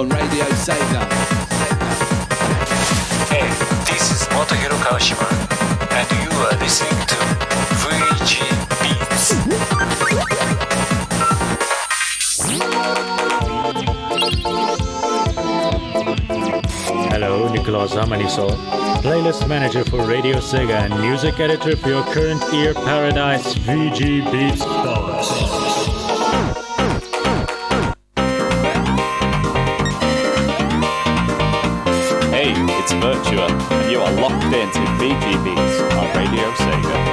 on Radio Sega. Hey, this is Motohiro Kawashima, and you are listening to VG Beats. Hello, Nicolas Amaniso, playlist manager for Radio Sega and music editor for your current ear paradise VG Beats box. And you are locked into VG Beats on Radio Sega.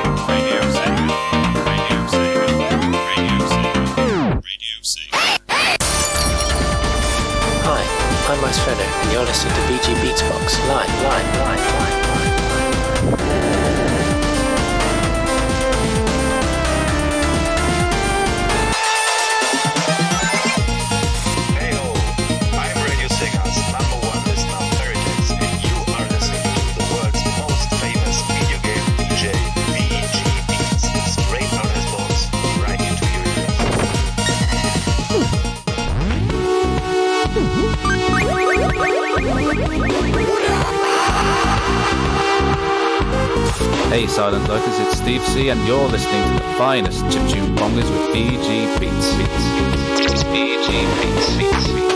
Steve C and you're listening to the finest chiptune bongers with VG Beats. Beats. VG Beats. Beats.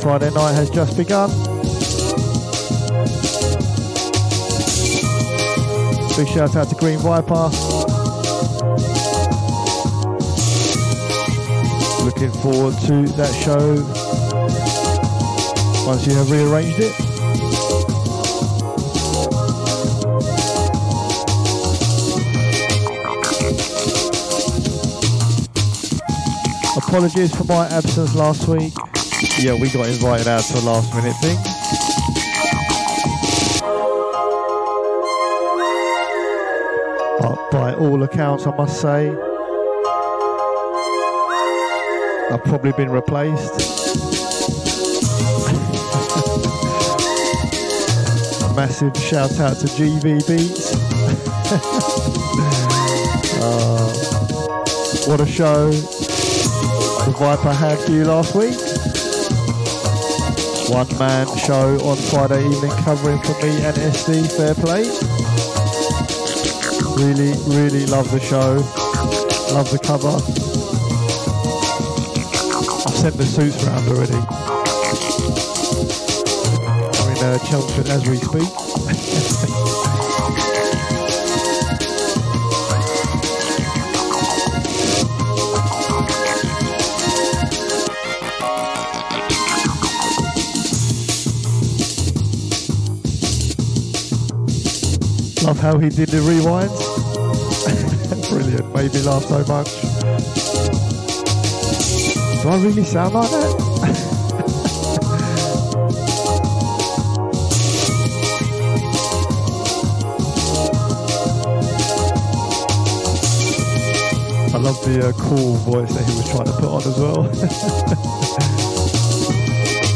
Friday night has just begun. Big shout out to Green Viper. Looking forward to that show once you have rearranged it. Apologies for my absence last week. Yeah, we got invited out to a last minute thing. But by all accounts, I must say, I've probably been replaced. a Massive shout out to GV Beats. Uh, what a show the Viper had for you last week. One man show on Friday evening covering for me and SD. Fair play. Really, really love the show. Love the cover. I've sent the suits round already. We're in uh, Chelmsford as we speak. Love how he did the rewinds. Brilliant, made me laugh so much. Do I really sound like that? I love the uh, cool voice that he was trying to put on as well.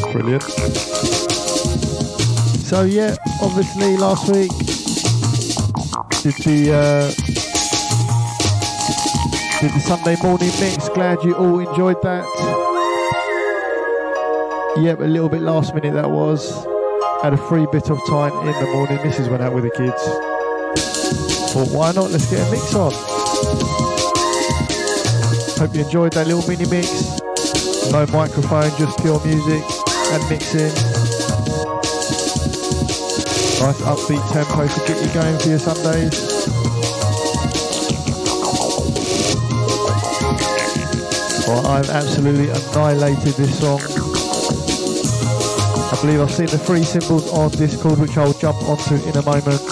Brilliant. So yeah, obviously last week Did the uh, did the Sunday morning mix. Glad you all enjoyed that. Yep, a little bit last minute that was. Had a free bit of time in the morning. Mrs. went out with the kids. Thought, why not? Let's get a mix on. Hope you enjoyed that little mini mix. No microphone, just pure music and mixing. Nice upbeat tempo to get you going for your Sundays. Well, I've absolutely annihilated this song. I believe I've seen the three symbols on Discord, which I'll jump onto in a moment.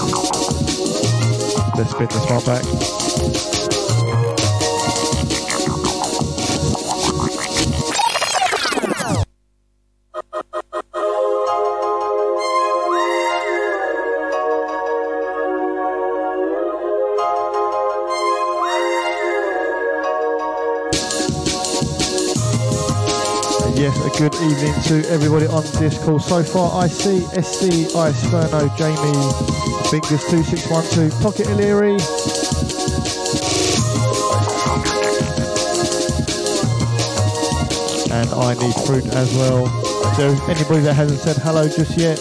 Let's spin this one back. Good evening to everybody on Discord. So far, I see SD, Ice, Jamie, Bingus2612, Pocket Illyri. And I need fruit as well. So, anybody that hasn't said hello just yet,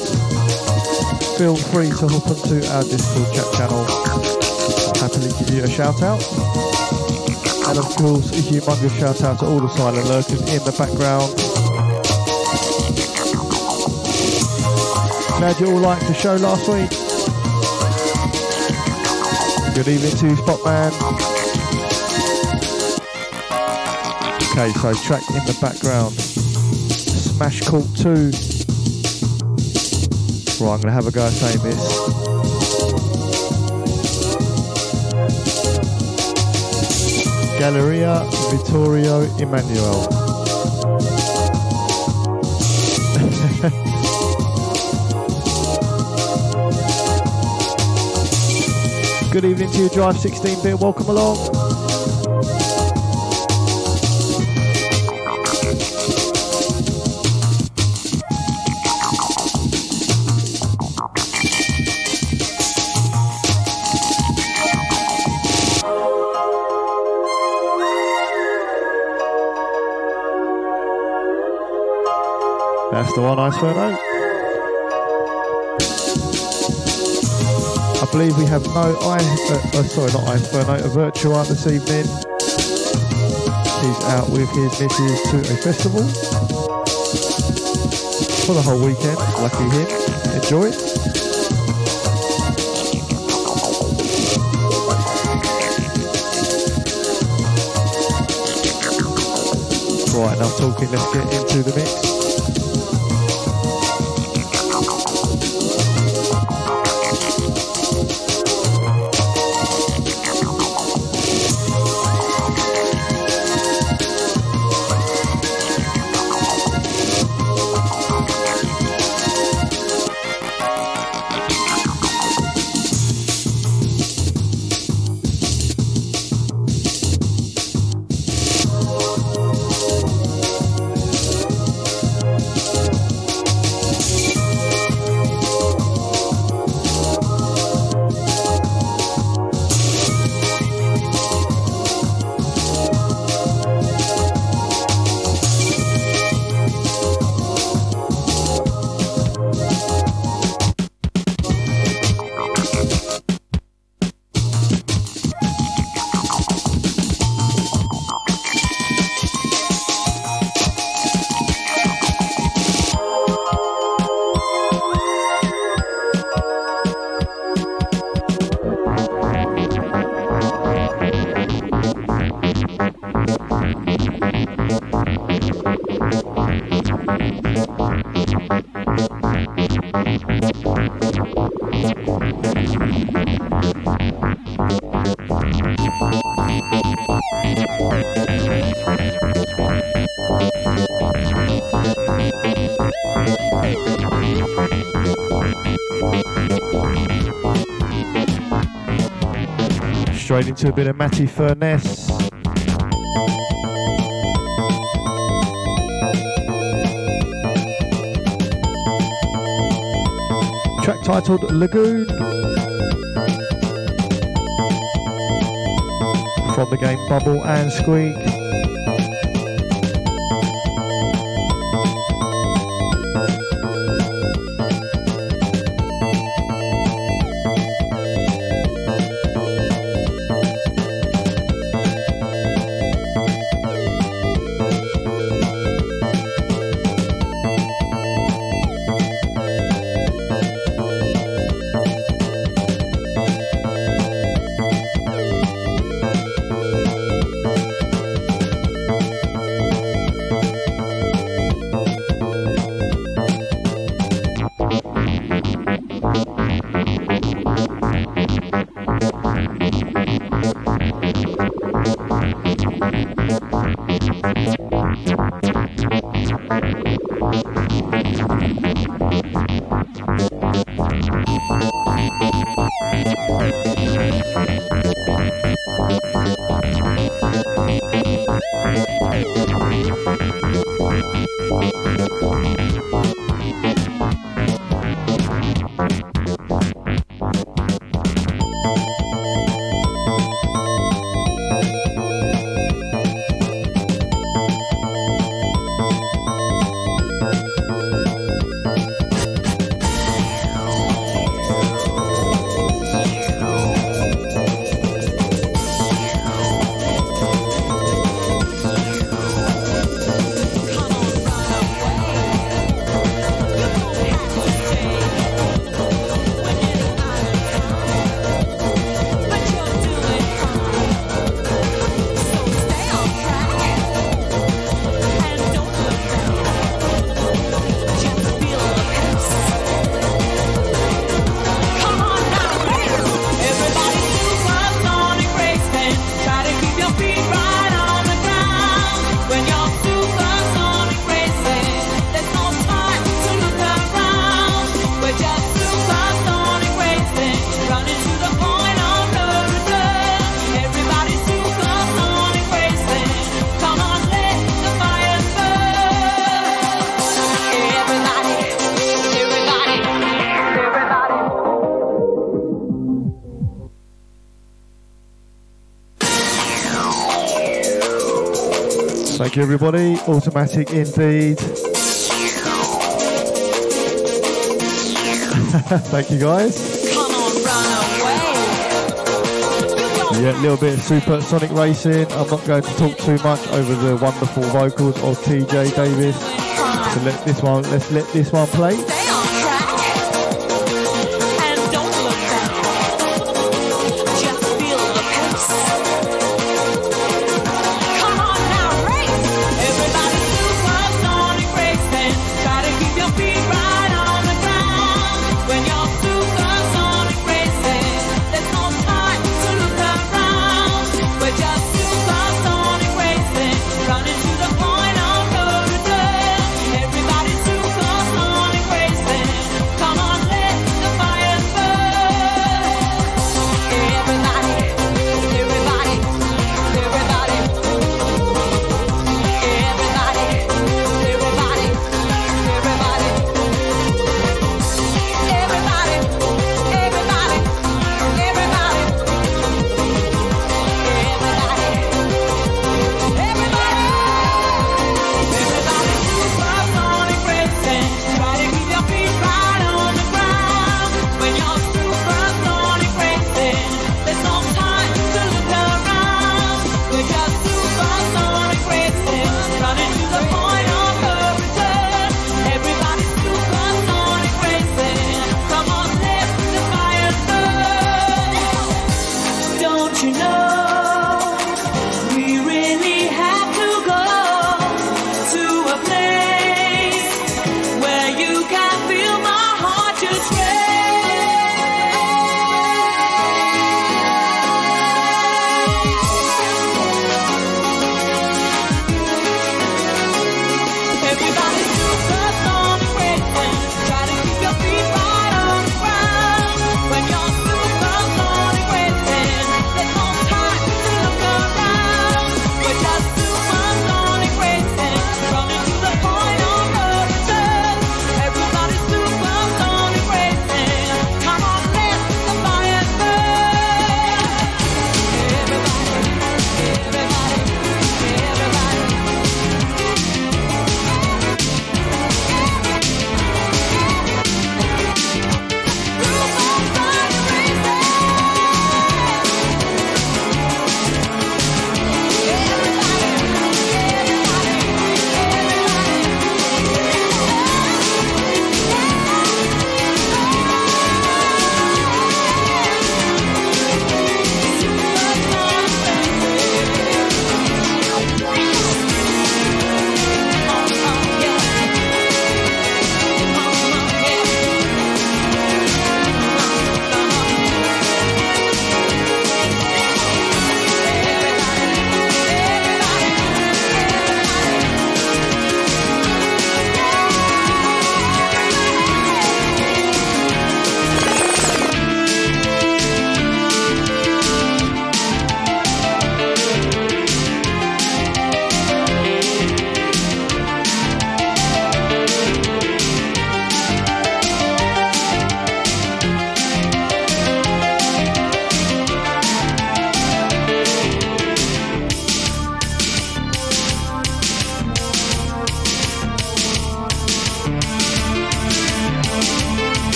feel free to hop onto our Discord chat channel. I'll happily give you a shout out. And of course, a humongous shout out to all the silent lurkers in the background. Glad you all liked the show last week. Good evening to Spotman. Okay, so track in the background. Smash Court 2. Right, I'm going to have a go at saying this. Galleria Vittorio Emanuele. Good evening to you, Drive 16 bit. Welcome along. That's the one, Ice Ferno. I believe we have no I, uh, uh, sorry, not Ice Ferno, a Virtua this evening. He's out with his missus to a festival for the whole weekend. Lucky him. Enjoy it. Right, enough talking. Let's get into the mix. to a bit of Matty Furniss. Track titled Lagoon from the game Bubble and Squeak. Automatic indeed. Thank you, guys. Yeah, a little bit of supersonic racing. I'm not going to talk too much over the wonderful vocals of TJ Davis. So let this one, let's let this one play.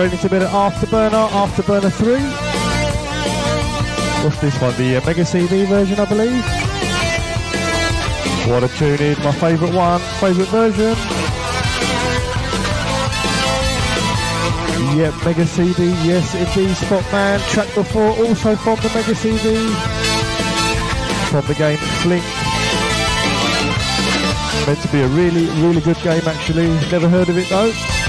Straight into a bit of Afterburner, Afterburner 3. What's this one? The uh, Mega CD version, I believe. What a tune in, my favourite one, favourite version. Yep, Mega CD, yes it is. indeed, Spotman. Track before, also from the Mega CD. From the game Flink. Meant to be a really, really good game actually. Never heard of it though.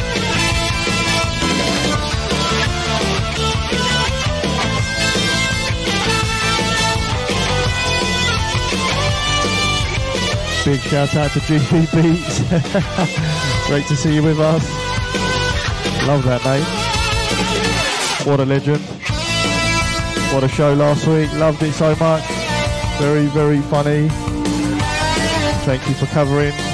Big shout out to GP Beats. Great to see you with us. Love that name. What a legend. What a show last week. Loved it so much. Very, very funny. Thank you for covering.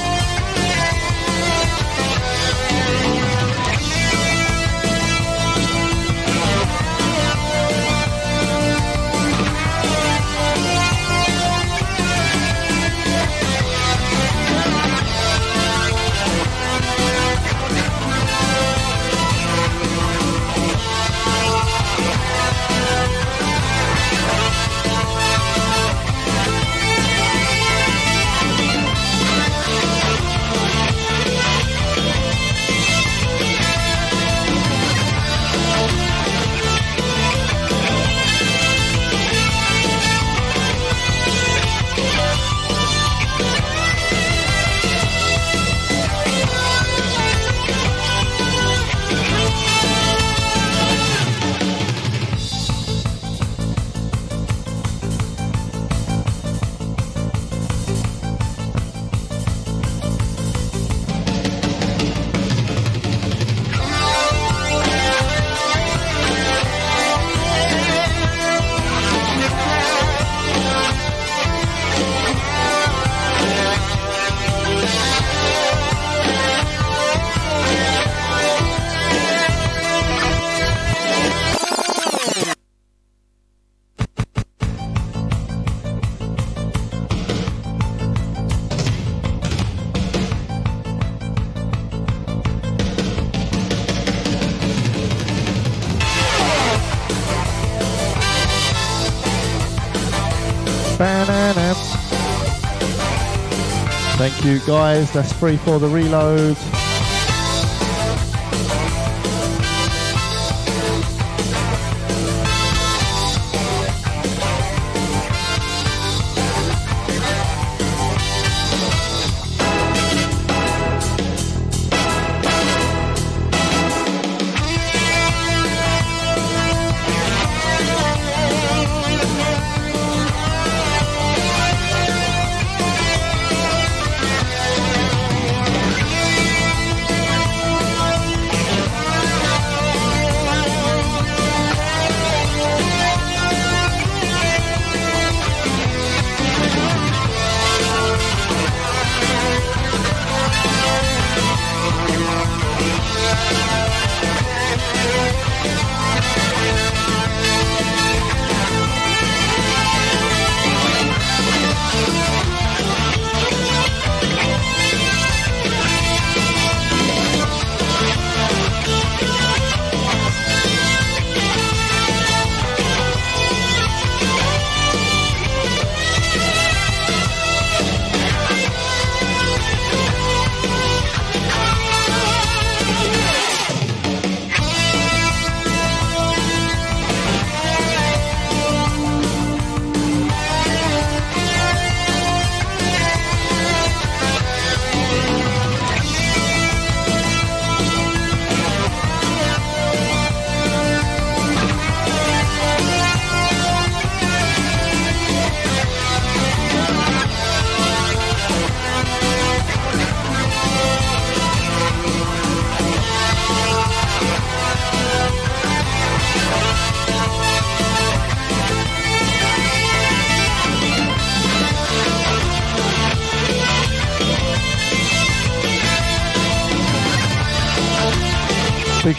You guys, that's free for the reload.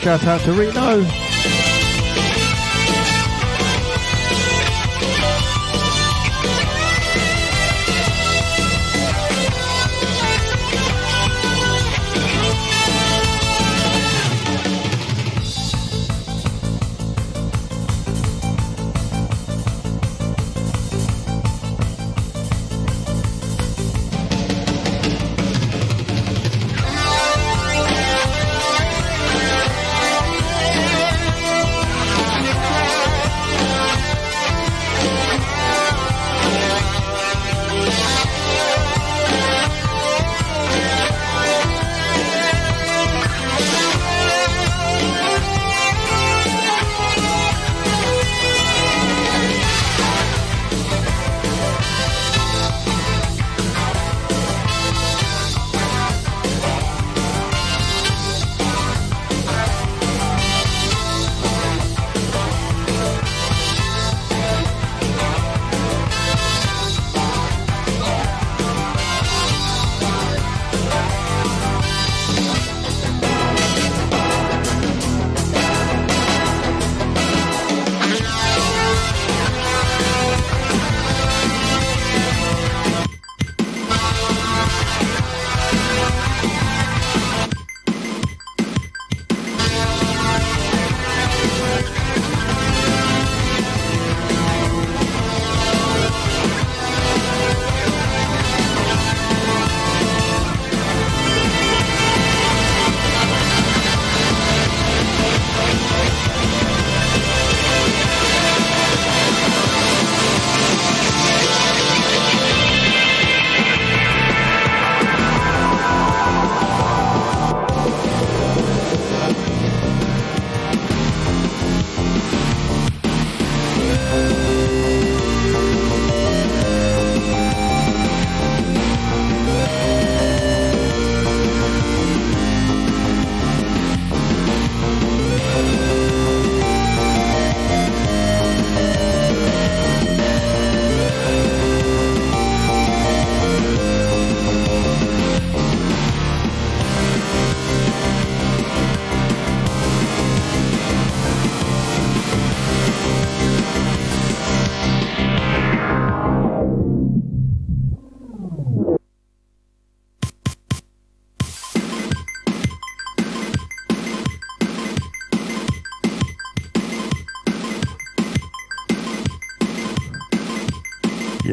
Shout out to Reno.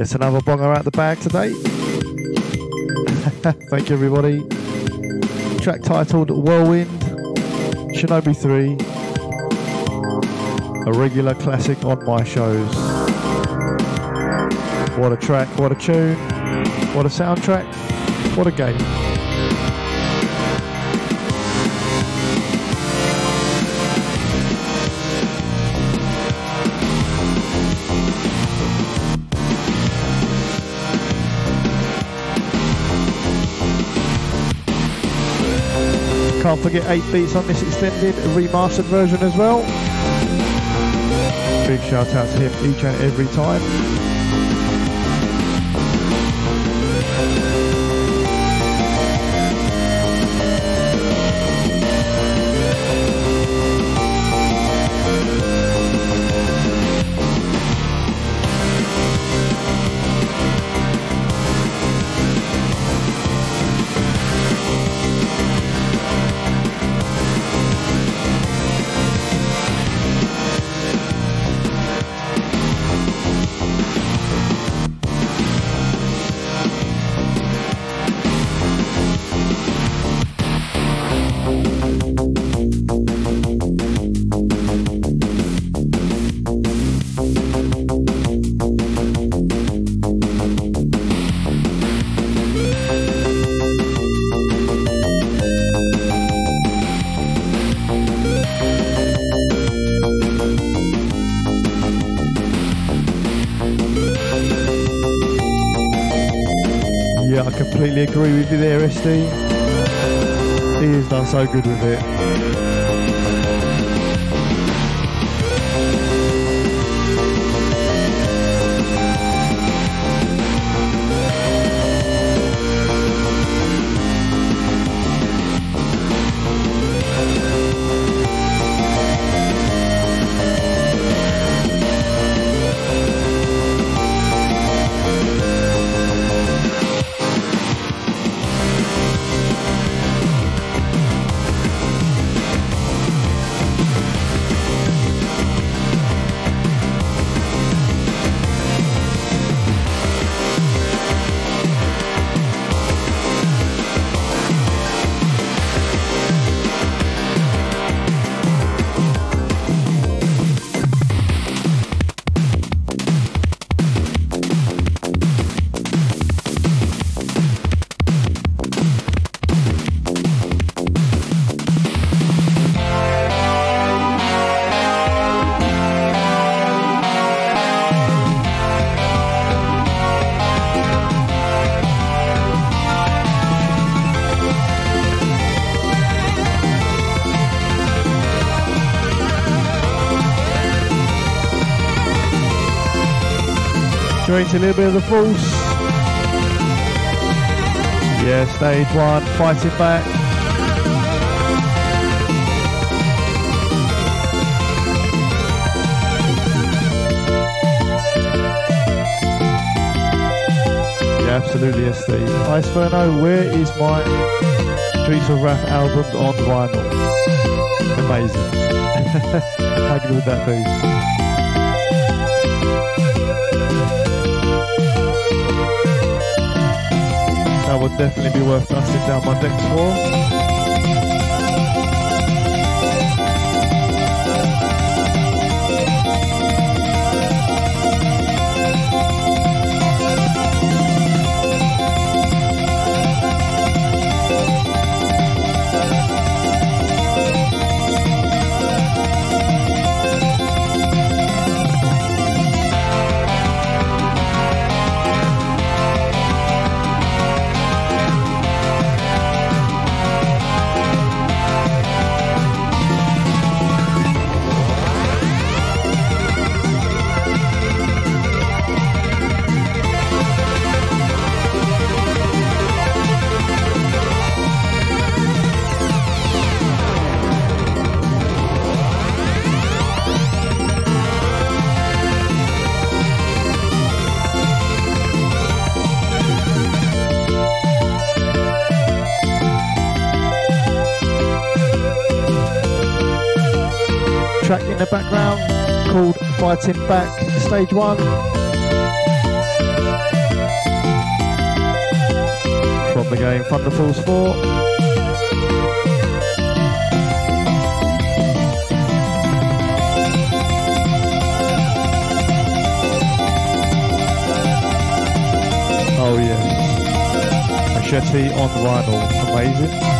Yes, another bonger out the bag today. Thank you, everybody. Track titled Whirlwind, Shinobi 3. A regular classic on my shows. What a track, what a tune, what a soundtrack, what a game. Can't forget 8 beats on this extended remastered version as well. Big shout out to him each and every time. Agree with you there, SD. He has done so good with it. A little bit of the force. Yeah, stage one, fighting back. Yeah, absolutely, SD. Iceferno, where is my Streets of Wrath album on vinyl? Amazing. How good would that be? Would definitely be worth dusting down my decks for. in the background called Fighting Back Stage 1 from the game Thunder Force 4. Oh yeah. Machete on vinyl. Amazing.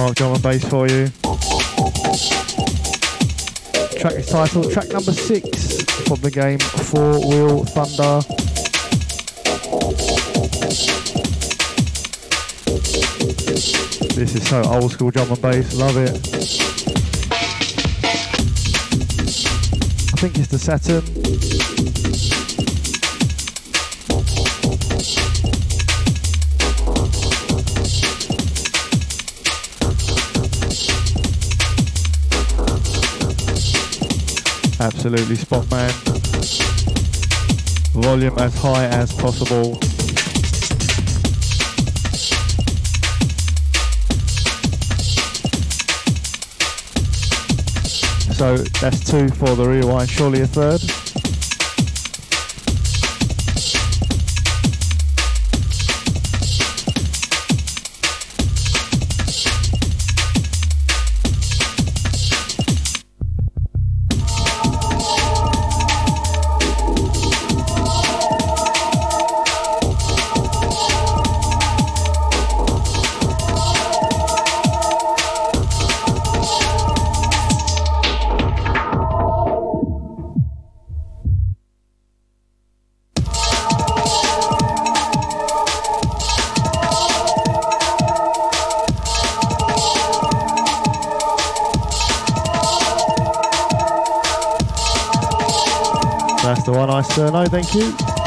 Dark drum and bass for you. Track is titled track number six from the game Four Wheel Thunder. This is so old school drum and bass, love it. I think it's the Saturn. Absolutely spot man. Volume as high as possible. So that's two for the rewind, surely a third. The one I still know, thank you.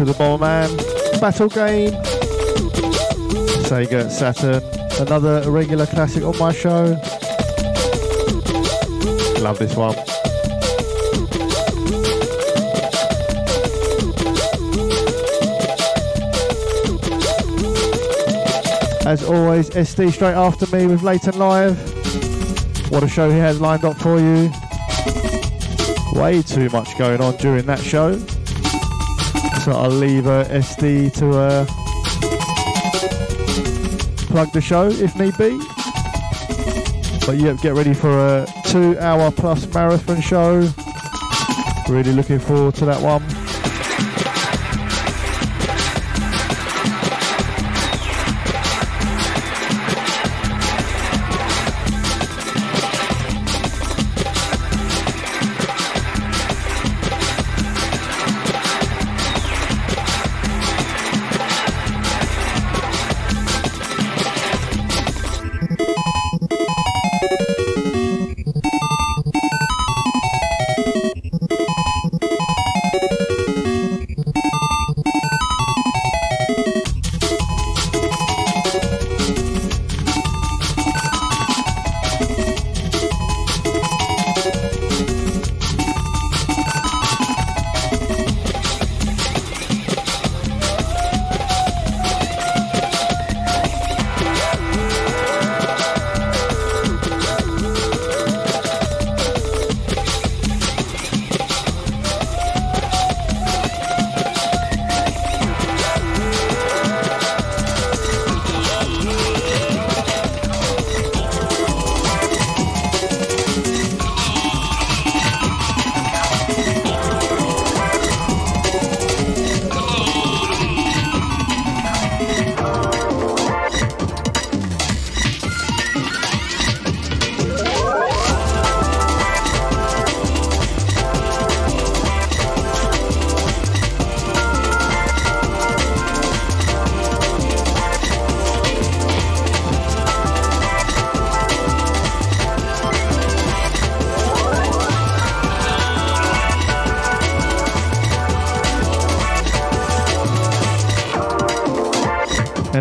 Into the Bomberman battle game. Sega Saturn. Another regular classic on my show. Love this one. As always, SD straight after me with Leighton Live. What a show he has lined up for you. Way too much going on during that show. So I'll leave uh, SD to uh, plug the show if need be. But yeah, get ready for a two hour plus marathon show. Really looking forward to that one.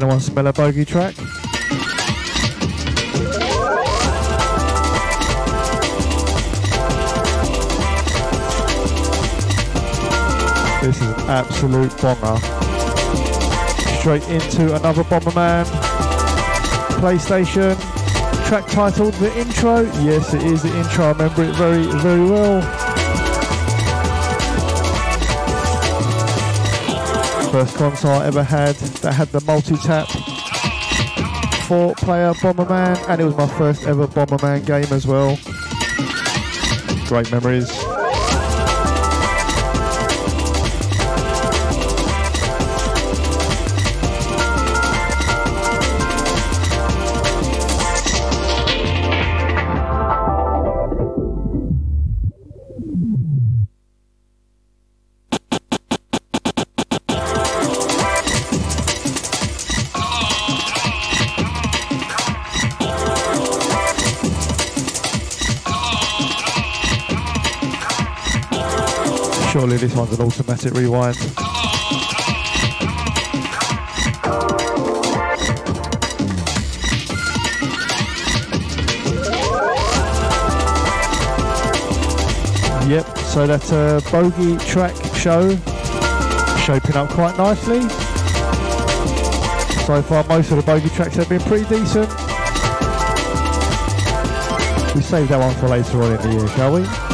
Anyone smell a bogey track? This is an absolute bonger. Straight into another Bomberman. PlayStation. Track titled The Intro. Yes, it is the intro. I remember it very, very well. First console I ever had that had the multi-tap four player Bomberman and it was my first ever Bomberman game as well. Great memories. Surely this one's an automatic rewind. Yep, so that's a uh, bogey track show, shaping up quite nicely. So far, most of the bogey tracks have been pretty decent. We save that one for later on in the year, shall we?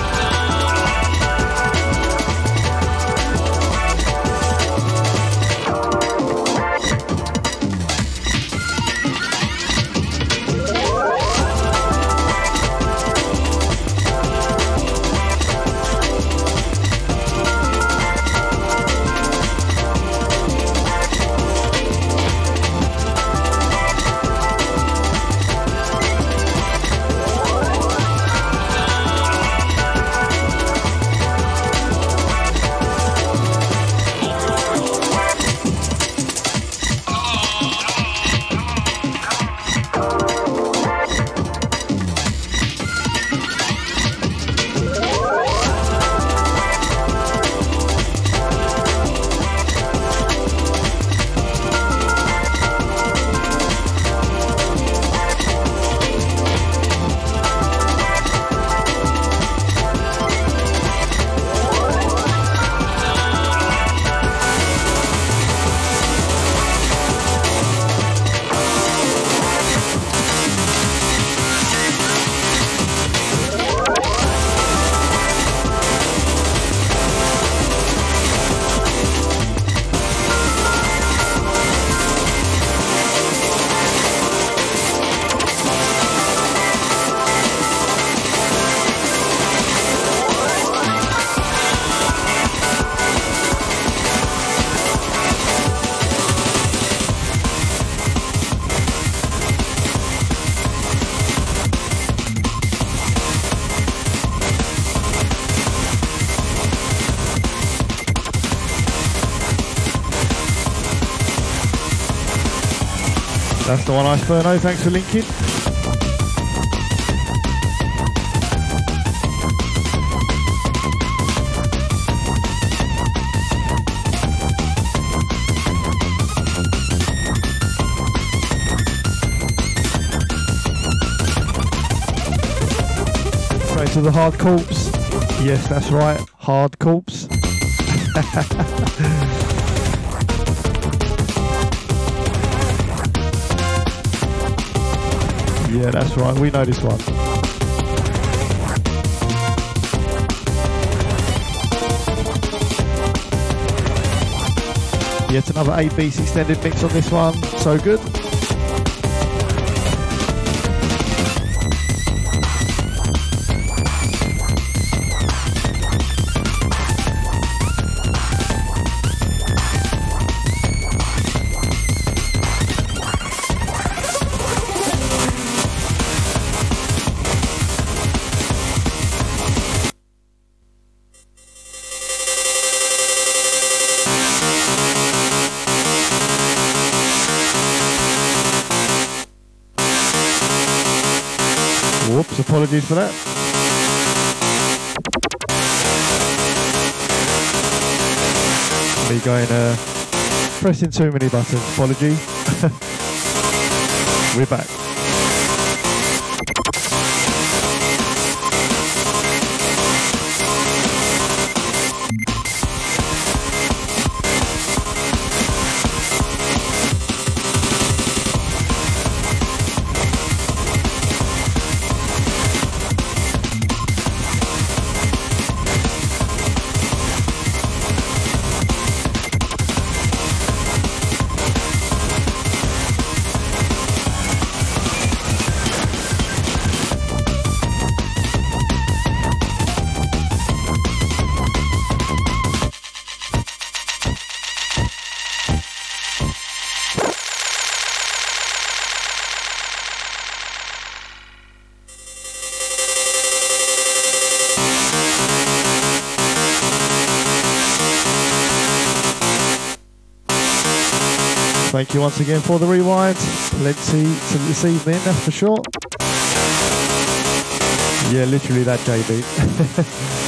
That's the one, I Iceferno. Oh, thanks for linking. Straight to the hard corpse. Yes, that's right, hard corpse. yeah, that's right. We know this one. Yet another 8 beats extended mix on this one. So good. Apologies for that. Me going, uh, pressing too many buttons, apology. We're back. Thank you once again for the rewind. Plenty to this evening, that's for sure. Yeah, literally that JB.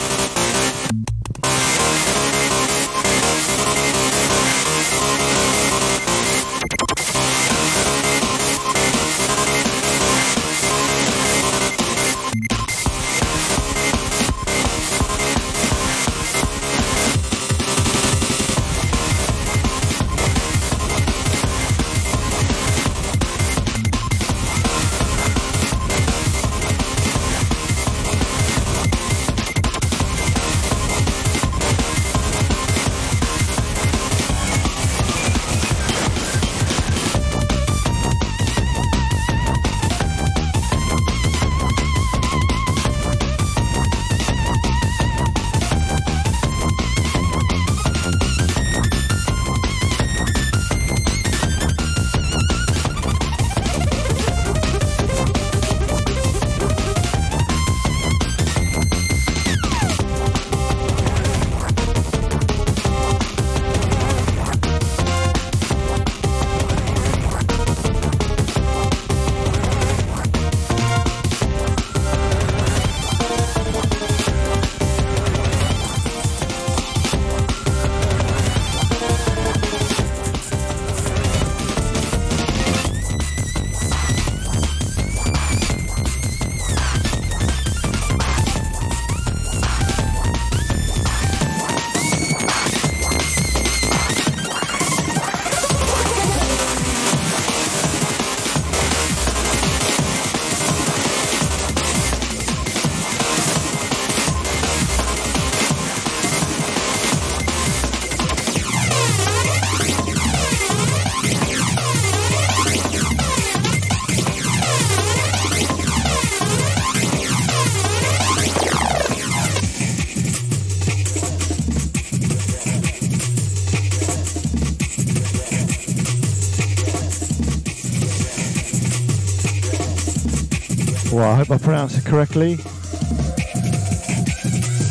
hope I pronounced it correctly.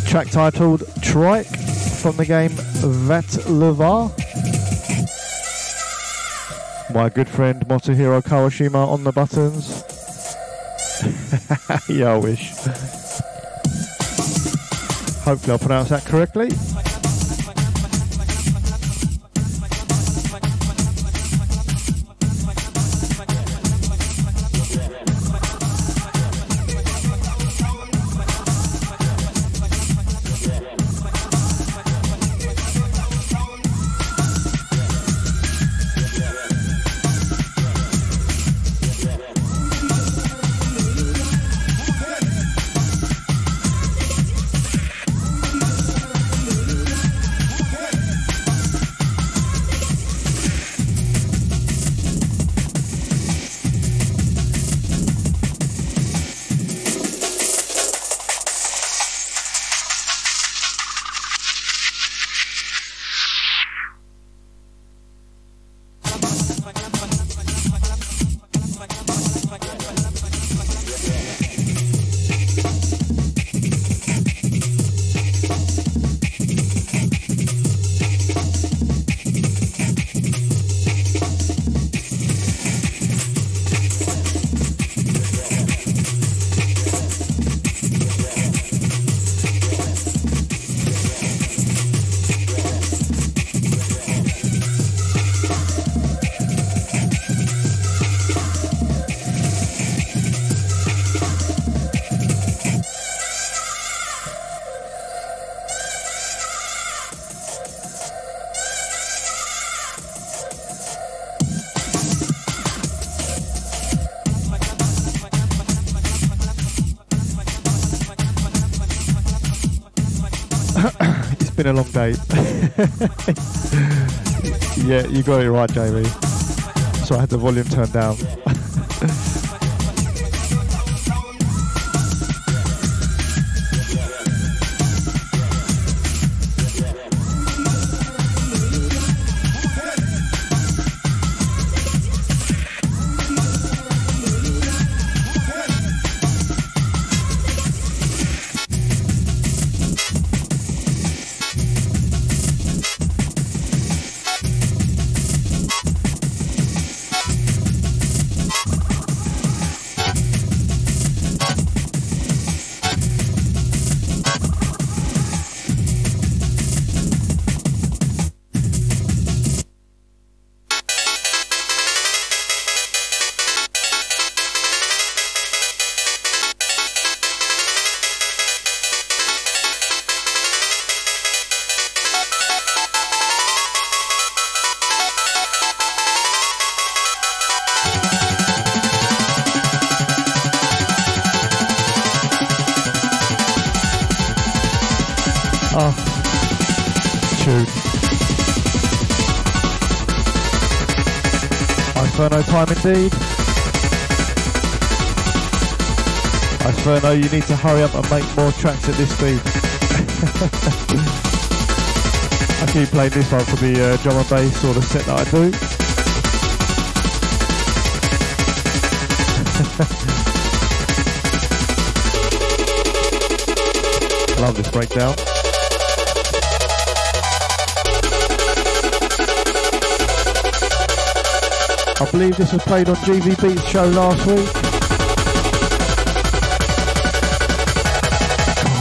Track titled Trike from the game Vat Levar. my good friend Motohiro Kawashima on the buttons. yeah, I wish. Hopefully, I pronounced that correctly. Been a long day. yeah, you got it right, Jamie. So I had the volume turned down. You need to hurry up and make more tracks at this speed. I keep playing this one for the uh, drum and bass or the set that I do. Love this breakdown. I believe this was played on GV Beats show last week.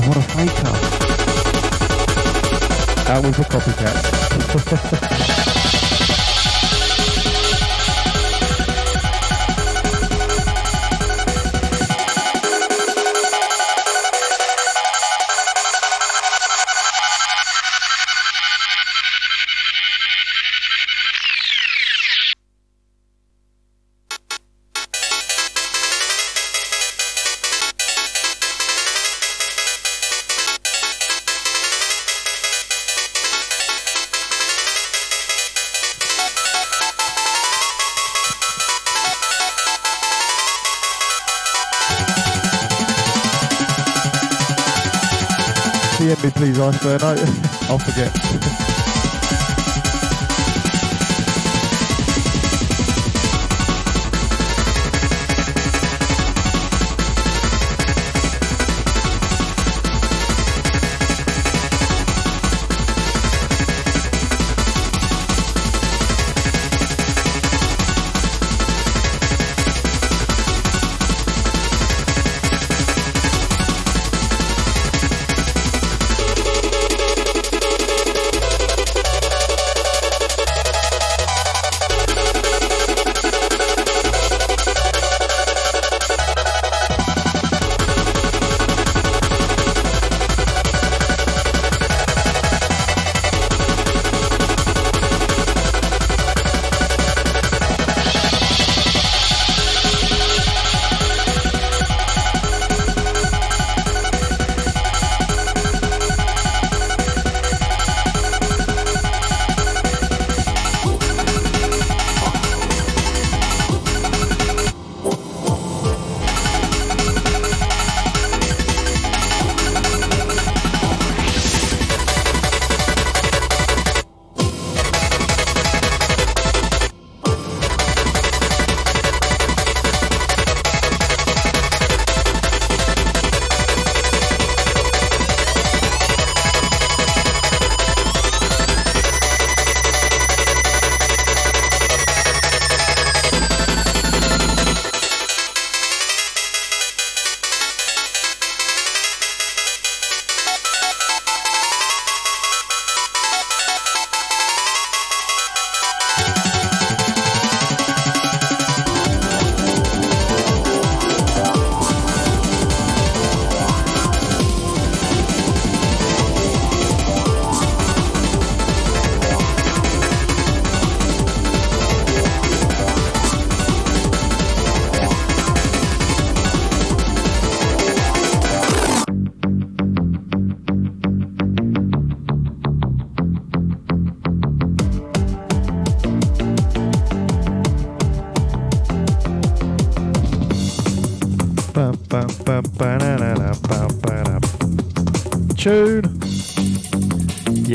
What a faker. That was a copycat. I'll forget.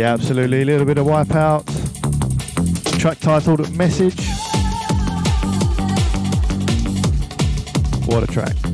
Yeah, absolutely. A little bit of Wipeout. Track titled Message. What a track.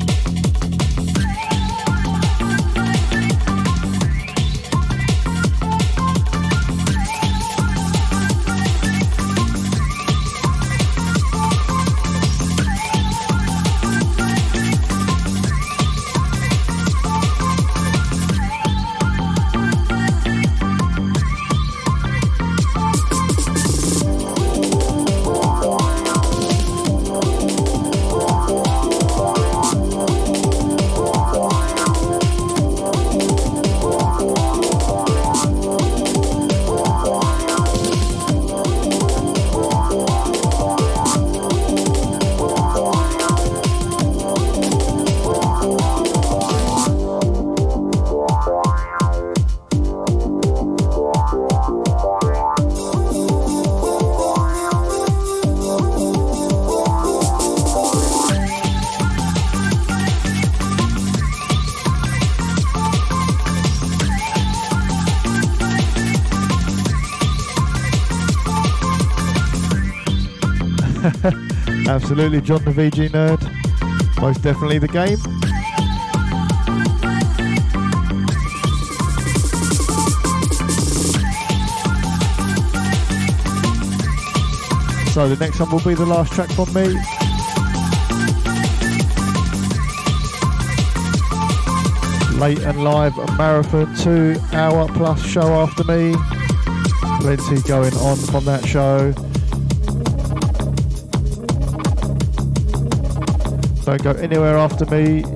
Absolutely, John the VG nerd. Most definitely the game. So the next one will be the last track from me. Late and live marathon, two hour plus show after me. Plenty going on from that show. Don't go anywhere after me.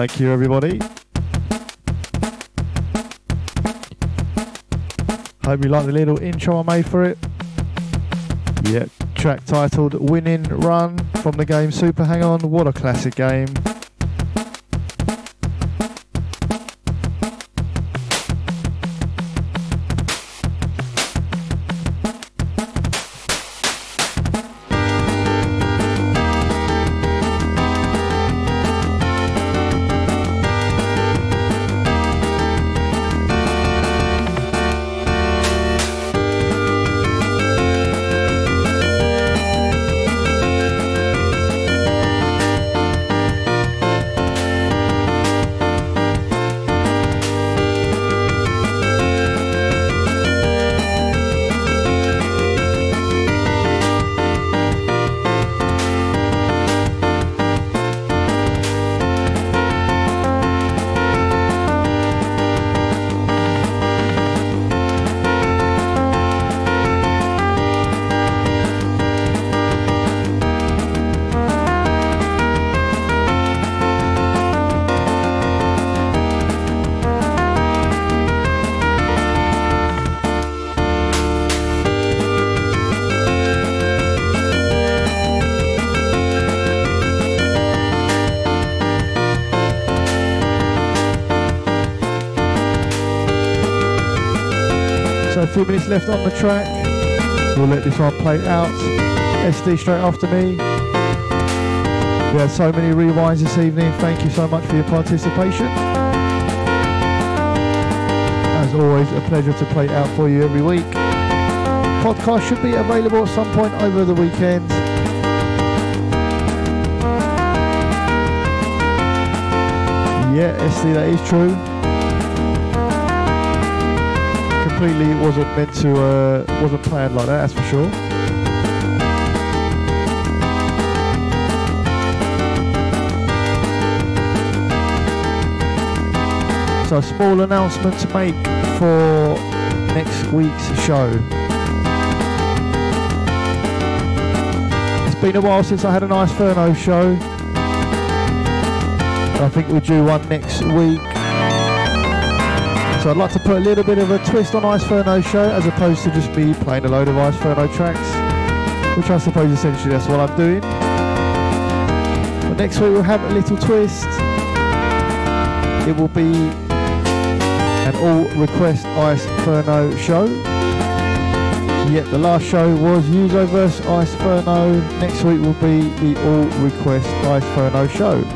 Thank you, everybody. Hope you like the little intro I made for it. Yep, track titled Winning Run from the game Super Hang On. What a classic game. Left on the track. We'll let this one play out. SD straight after me. We had so many rewinds this evening. Thank you so much for your participation. As always, a pleasure to play out for you every week. Podcast should be available at some point over the weekend. Yeah, SD, that is true. Completely wasn't meant to, uh, wasn't planned like that, that's for sure. So, a small announcement to make for next week's show. It's been a while since I had a nice Furno show. I think we'll do one next week. So I'd like to put a little bit of a twist on Ice Furno show as opposed to just me playing a load of Ice Furno tracks, which I suppose essentially that's what I'm doing. But next week we'll have a little twist. It will be an all request Ice Furno show. Yet the last show was Uzo vs Ice Furno. Next week will be the all request Ice Furno show.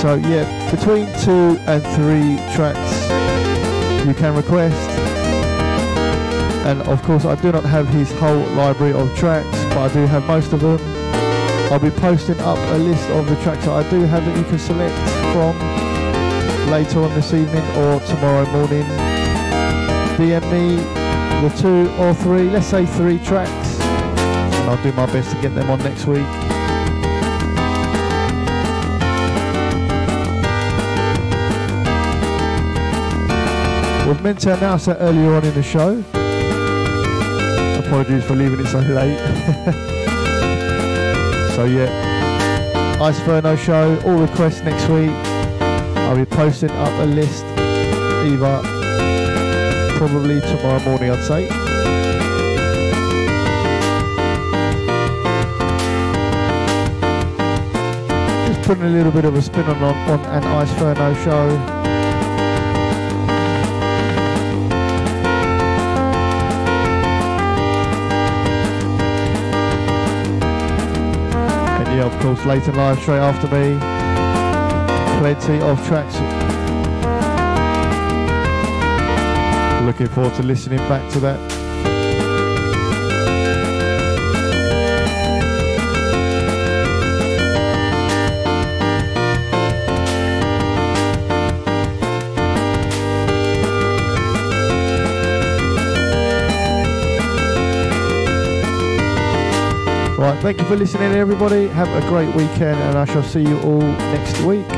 So yeah, between two and three tracks you can request. And of course I do not have his whole library of tracks, but I do have most of them. I'll be posting up a list of the tracks that I do have that you can select from later on this evening or tomorrow morning. DM me the two or three, let's say three tracks, and I'll do my best to get them on next week. Meant to announce that earlier on in the show. Apologies for leaving it so late. so yeah, Ice Furno show, all requests next week. I'll be posting up a list either probably tomorrow morning I'd say. Just putting a little bit of a spin on, on an Ice Furno show. Of course, late and live straight after me. Plenty of tracks. Looking forward to listening back to that. Thank you for listening, everybody. Have a great weekend, and I shall see you all next week.